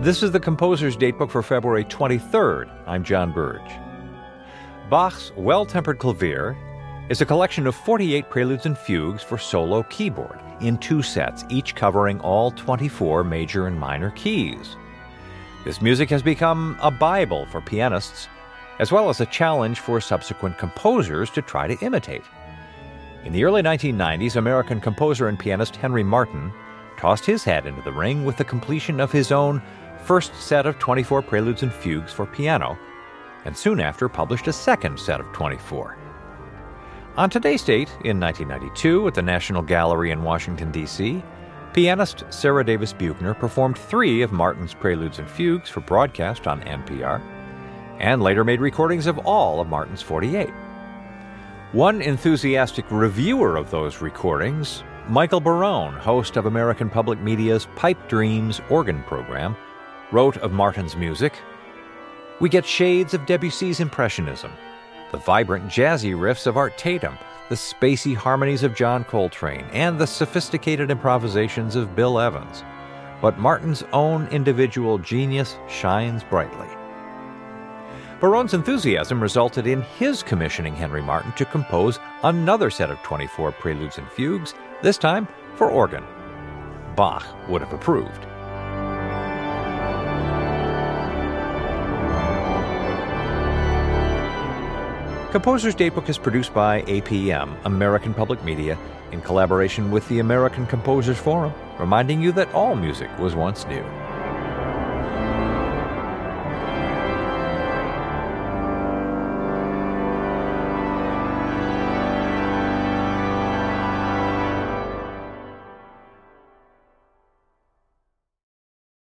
This is the Composer's Datebook for February 23rd. I'm John Burge. Bach's Well Tempered Clavier is a collection of 48 preludes and fugues for solo keyboard in two sets, each covering all 24 major and minor keys. This music has become a Bible for pianists, as well as a challenge for subsequent composers to try to imitate. In the early 1990s, American composer and pianist Henry Martin tossed his hat into the ring with the completion of his own first set of 24 preludes and fugues for piano, and soon after published a second set of 24. On today's date, in 1992, at the National Gallery in Washington, D.C., pianist Sara Davis Buechner performed three of Martin's preludes and fugues for broadcast on NPR, and later made recordings of all of Martin's 48. One enthusiastic reviewer of those recordings, Michael Barone, host of American Public Media's Pipedreams organ program, wrote of Martin's music We get shades of Debussy's Impressionism, the vibrant jazzy riffs of Art Tatum, the spacey harmonies of John Coltrane, and the sophisticated improvisations of Bill Evans. But Martin's own individual genius shines brightly. Barone's enthusiasm resulted in his commissioning Henry Martin to compose another set of 24 preludes and fugues, this time for organ. Bach would have approved. Composer's Datebook is produced by APM, American Public Media, in collaboration with the American Composers Forum, reminding you that all music was once new.